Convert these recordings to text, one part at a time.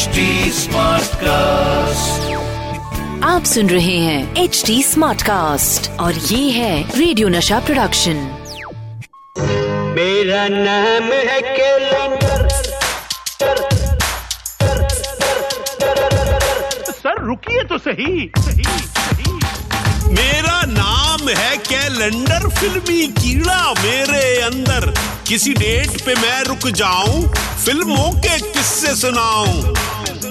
HD cast आप सुन रहे हैं एच डी स्मार्ट कास्ट और ये है रेडियो नशा प्रोडक्शन मेरा नाम है कैलेंडर। सर रुकिए तो सही सही सही। मेरा नाम है कैलेंडर फिल्मी कीड़ा मेरे अंदर। किसी डेट पे मैं रुक जाऊँ फ़िल्मों के किस्से सुनाऊं।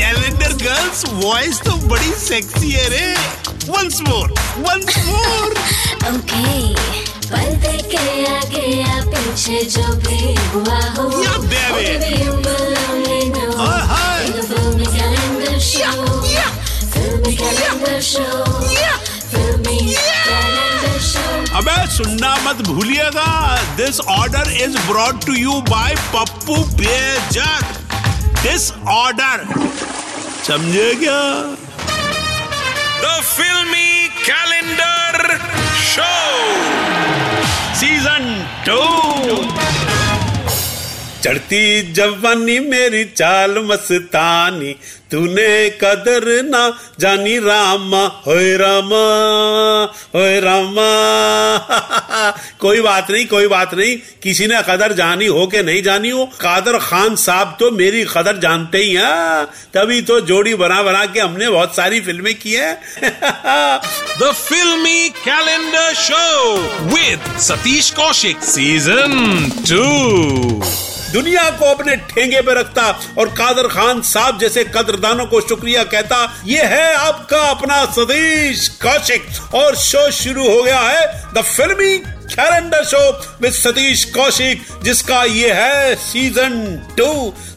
कैलेंडर गर्ल्स वॉइस तो बड़ी सेक्सी है रे. Once more once more okay अबे सुनना मत भूलिएगा। This order is brought to you by Pappu Bejak this order समझे क्या? द फिल्मी कैलेंडर चढ़ती जवानी मेरी चाल मस्तानी, तूने कदर ना जानी रामा। होए रामा होए रामा। कोई बात नहीं, कोई बात नहीं, किसी ने कदर जानी हो के नहीं जानी हो? कादर खान साहब तो मेरी कदर जानते ही हैं। तभी तो जोड़ी बना बना के हमने बहुत सारी फ़िल्में की है। The filmi calendar show with Satish Kaushik season two दुनिया को अपने ठेंगे पे रखता और कादर खान साहब जैसे कदरदानों को शुक्रिया कहता, ये है आपका अपना सतीश कौशिक और शो शुरू हो गया है the filmi calendar show with Satish Kaushik जिसका ये है सीज़न टू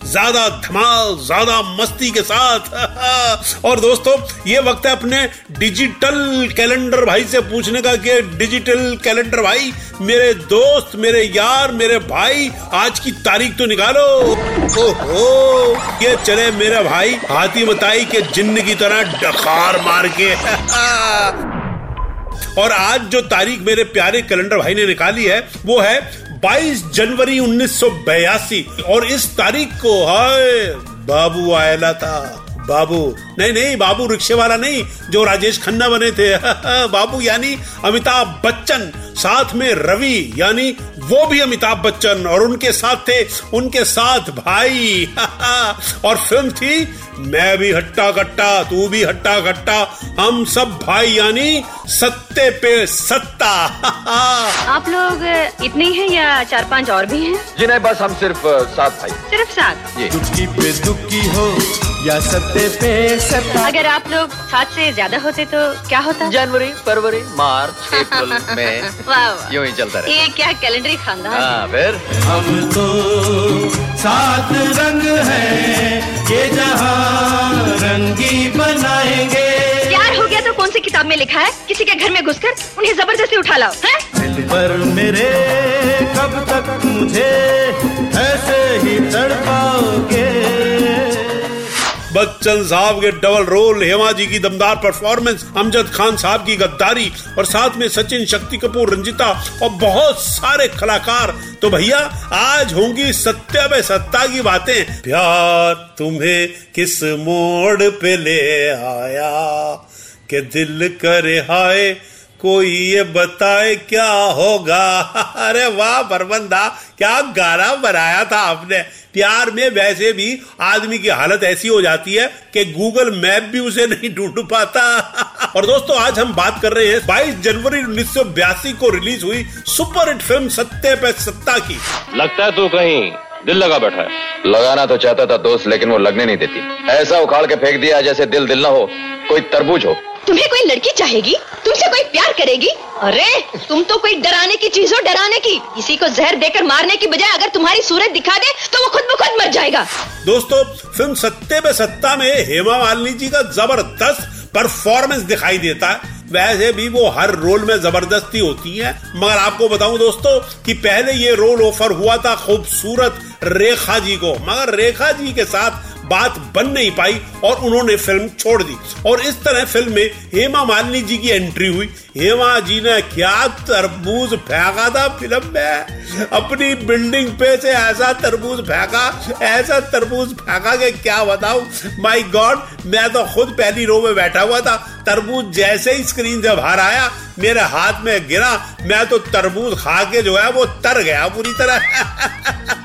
ज़्यादा धमाल, ज़्यादा मस्ती के साथ। और दोस्तों, ये वक्त है अपने डिजिटल कैलेंडर भाई से पूछने का कि डिजिटल कैलेंडर भाई, मेरे दोस्त, मेरे यार, मेरे भाई, आज की तारीख तो निकालो। ओहो, ये चले मेरे भाई, हाथी बताई के जिन्न की तरह डकार मार के। और आज जो तारीख मेरे प्यारे कैलेंडर भाई ने निकाली है, वो है 22 जनवरी 1982 और इस तारीख को, हाय, बाबू आयला था। बाबू, नहीं नहीं, बाबू रिक्शे वाला नहीं, जो राजेश खन्ना बने थे। बाबू यानी अमिताभ बच्चन, साथ में रवि, यानी वो भी अमिताभ बच्चन और उनके साथ थे उनके साथ भाई। और फ़िल्म थी मैं भी हट्टा कट्टा तू भी हट्टा कट्टा हम सब भाई यानी सत्ते पे सत्ता। आप लोग इतने हैं या चार पाँच और भी हैं? जी नहीं बस हम सिर्फ़ सात भाई। सिर्फ़ सात? दुखी पे दुखी हो या सत्ते पे सत्ता? अगर आप लोग सात से ज़्यादा होते तो क्या होता? जनवरी फरवरी मार्च अप्रैल मई। वाह वाह। यूँ ही चलता रहे ये क्या कैलेंडरी खानदान। हाँ फिर? हम तो सात रंग है ये जहाँ रंगी बनाएँगे। प्यार हो गया तो कौन सी किताब में लिखा है? किसी के घर में घुसकर उन्हें ज़बरदस्ती उठा लाओ है? दिल पर मेरे कब तक मुझे बच्चन साहब के डबल रोल हेमा जी की दमदार परफॉर्मेंस अमजद खान साहब की गद्दारी, और साथ में सचिन शक्ति कपूर, रंजिता, और बहुत सारे कलाकार। तो भैया, आज होंगी सत्य में सत्ता की बातें। प्यार तुम्हें किस मोड़ पे ले आया? के दिल करे हाय कोई ये बताए क्या होगा? अरे वाह बरबंदा क्या गाना बनाया था आपने। प्यार में वैसे भी आदमी की हालत ऐसी हो जाती है कि गूगल मैप भी उसे नहीं ढूंढ पाता। और दोस्तों, आज हम बात कर रहे हैं 22 जनवरी 1982 को रिलीज़ हुई सुपर हिट फ़िल्म सत्ते पे सत्ता की। लगता है तू कहीं दिल लगा बैठा है। लगाना तो चाहता था दोस्त लेकिन वो लगने नहीं देती। ऐसा उखाड़ के फेंक दिया जैसे दिल दिल ना हो कोई तरबूज हो। तुम्हें कोई लड़की चाहेगी? तुमसे कोई प्यार करेगी? अरे तुम तो कोई डराने की चीज़ हो डराने की। किसी को जहर देकर मारने की बजाय अगर तुम्हारी सूरत दिखा दे तो वो खुद ब खुद मर जाएगा। दोस्तों फ़िल्म सत्ते पे सत्ता में हेमा मालिनी जी का ज़बरदस्त परफॉर्मेंस दिखाई देता है। वैसे भी वो हर रोल में ज़बरदस्ती होती है। मगर आपको बताऊँ दोस्तों कि पहले ये रोल ऑफ़र हुआ था खूबसूरत रेखा जी को। मगर रेखा जी के साथ बात बन नहीं पाई और उन्होंने फ़िल्म छोड़ दी। और इस तरह फ़िल्म में हेमा मालिनी जी की एंट्री हुई। हेमा जी ने क्या तरबूज फेंका था फ़िल्म में? अपनी बिल्डिंग पे से ऐसा तरबूज फेंका, ऐसा तरबूज फेंका के क्या बताऊँ? माय गॉड मैं तो खुद पहली रो में बैठा हुआ था। तरबूज जैसे ही स्क्रीन से बाहर आया, मेरे हाथ में गिरा, मैं तो तरबूज खा के जो है वो तर गया पूरी तरह।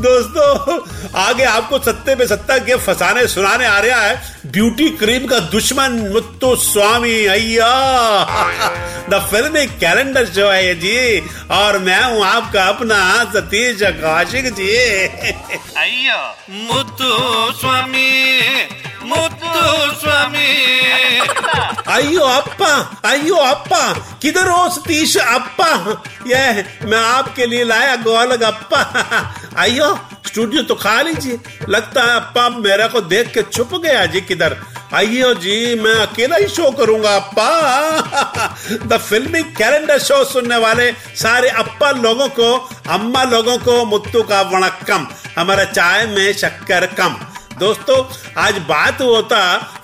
दोस्तों आगे आपको सत्ते पे सत्ता के फसाने सुनाने आ रहा है। ब्यूटी क्रीम का दुश्मन मुत्तु स्वामी अय्या। द फ़िल्म कैलेंडर शो है ये जी और मैं हूँ आपका अपना सतीश कौशिक जी। अय्या। मुत्तु स्वामी स्वामी अयो अप्पा अयो अप्पा किधर हो सतीश अप्पा ये मैं आपके लिए लाया गोल गप्पा अयो स्टूडियो तो खा लीजिए लगता है अप्पा मेरे को देख के छुप गया जी किधर आइयो जी मैं अकेला ही शो करूँगा अप्पा द फिल्मी कैलेंडर शो सुनने वाले सारे अप्पा लोगों को अम्मा लोगों को मुत्तू का वणक्कम हमारा चाय में शक्कर कम दोस्तों आज बात होता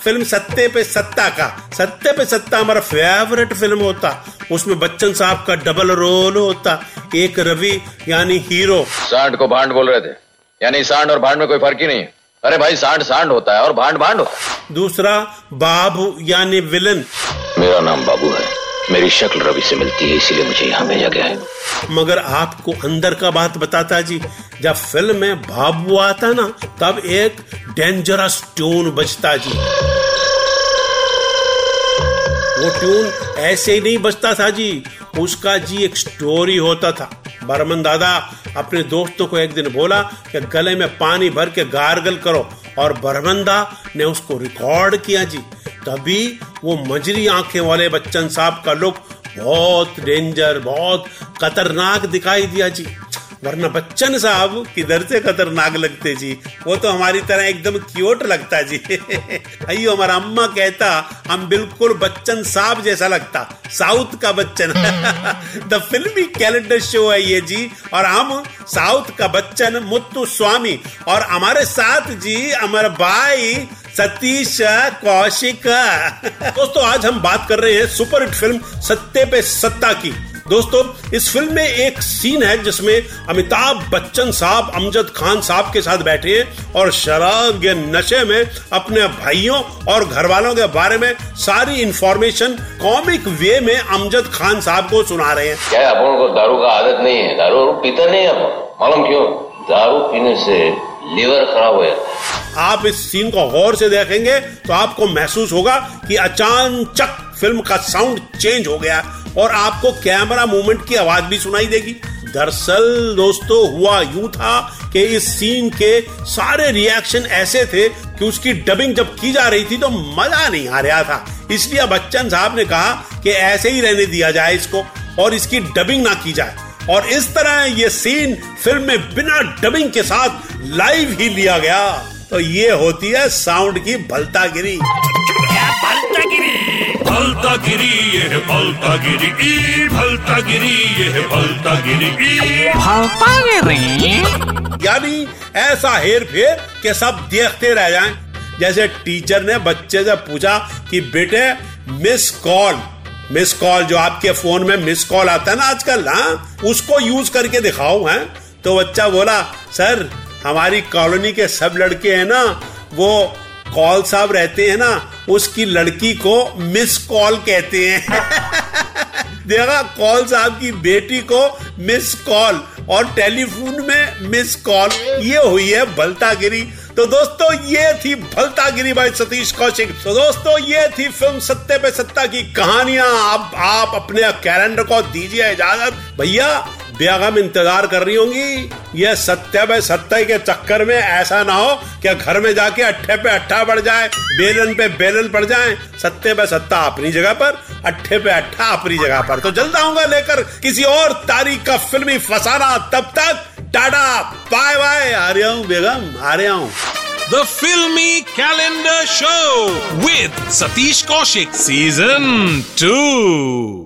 फ़िल्म सत्ते पे सत्ता का। सत्ते पे सत्ता हमारा फेवरेट फ़िल्म होता। उसमें बच्चन साहब का डबल रोल होता। एक रवि यानी हीरो सांड को भांड बोल रहे थे। यानी सांड और भांड में कोई फ़र्क ही नहीं है। अरे भाई सांड सांड होता है और भांड भांड होता है। दूसरा बाबू यानी विलन मेरा नाम बाबू है। मेरी शक्ल रवि से मिलती है, इसीलिए मुझे यहाँ भेजा गया है। मगर आपको अंदर का बात बताता जी, जब फ़िल्म में बाबू आता ना, तब एक डेंजरस ट्यून बजता जी। वो ट्यून ऐसे ही नहीं बजता था जी, उसका जी एक स्टोरी होता था। बर्मन दादा अपने दोस्तों को एक दिन बोला कि गले में पानी भर के गार्गल करो, और बरमंदा ने उसको रिकॉर्ड किया जी। तभी वो मजरी आँखें वाले बच्चन साहब का लुक बहुत डेंजर बहुत खतरनाक दिखाई दिया जी। वरना बच्चन साहब किधर से खतरनाक लगते जी? वो तो हमारी तरह एकदम क्यूट लगता जी। अयो हमारा अम्मा कहता, हम बिल्कुल बच्चन साहब जैसा लगता। साउथ का Bachchan. The filmi calendar show है ये जी, और हम साउथ का बच्चन मुत्तु स्वामी। और हमारे साथ जी, अमर भाई सतीश कौशिक। दोस्तों, आज हम बात कर रहे हैं सुपर हिट फ़िल्म सत्ते पे सत्ता की। दोस्तों, इस फ़िल्म में एक सीन है जिसमें अमिताभ बच्चन साहब, अमजद खान साहब के साथ बैठे हैं और शराब के नशे में अपने भाइयों और घर वालों के बारे में सारी इंफॉर्मेशन कॉमिक वे में अमजद खान साहब को सुना रहे हैं। क्या अपन को दारू का आदत नहीं है? दारू पीता नहीं है मालूम क्यों? दारू पीने से लीवर खराब हो जाता है। आप इस सीन को गौर से देखेंगे तो आपको महसूस होगा कि अचानक फ़िल्म का साउंड चेंज हो गया और आपको कैमरा मूवमेंट की आवाज़ भी सुनाई देगी। दरअसल दोस्तों, हुआ यूँ था कि इस सीन के सारे रिएक्शन ऐसे थे कि उसकी डबिंग जब की जा रही थी तो मज़ा नहीं आ रहा था। इसलिए बच्चन साहब ने कहा कि ऐसे ही रहने दिया जाए इसको और इसकी डबिंग ना की जाए। और इस तरह ये सीन फ़िल्म में बिना डबिंग के साथ लाइव ही लिया गया। तो ये होती है साउंड की भलतागिरी। भलता गिरी ये है भलता गिरी ई भलता गिरी ये है ई भलता यानी ऐसा हेर फेर के सब देखते रह जाएँ। जैसे टीचर ने बच्चे से पूछा कि बेटे मिस कॉल मिस कॉल जो आपके फ़ोन में मिस कॉल आता है ना आजकल हाँ उसको यूज़ करके दिखाओ हैं? तो बच्चा बोला सर हमारी कॉलोनी के सब लड़के हैं ना, वो कॉल साहब रहते हैं ना, उसकी लड़की को मिस कॉल कहते हैं। देखा, कॉल साहब की बेटी को मिस कॉल और टेलीफोन में मिस कॉल, ये हुई है भलतागिरी। तो दोस्तों, ये थी भलतागिरी भाई सतीश कौशिक। तो दोस्तों, ये थी फ़िल्म सत्ते पे सत्ता की कहानियाँ। अब आप अपने कैलेंडर को दीजिए इजाज़त। भैया बेगम इंतज़ार कर रही होंगी। यह सत्य में, सत्य के चक्कर में ऐसा ना हो कि घर में जाके अट्ठे पे अट्ठा पड़ जाए, बेलन पे बेलन पड़ जाए। सत्य पे सत्ता अपनी जगह पर, अट्ठे पे अट्ठा अपनी जगह पर। तो जल्द आऊँगा लेकर किसी और तारीख का फिल्मी फसाना। तब तक, टाटा, बाय बाय। आ रहा हूँ बेगम आ रहा हूँ The Filmy Calendar Show with Satish Kaushik, Season 2.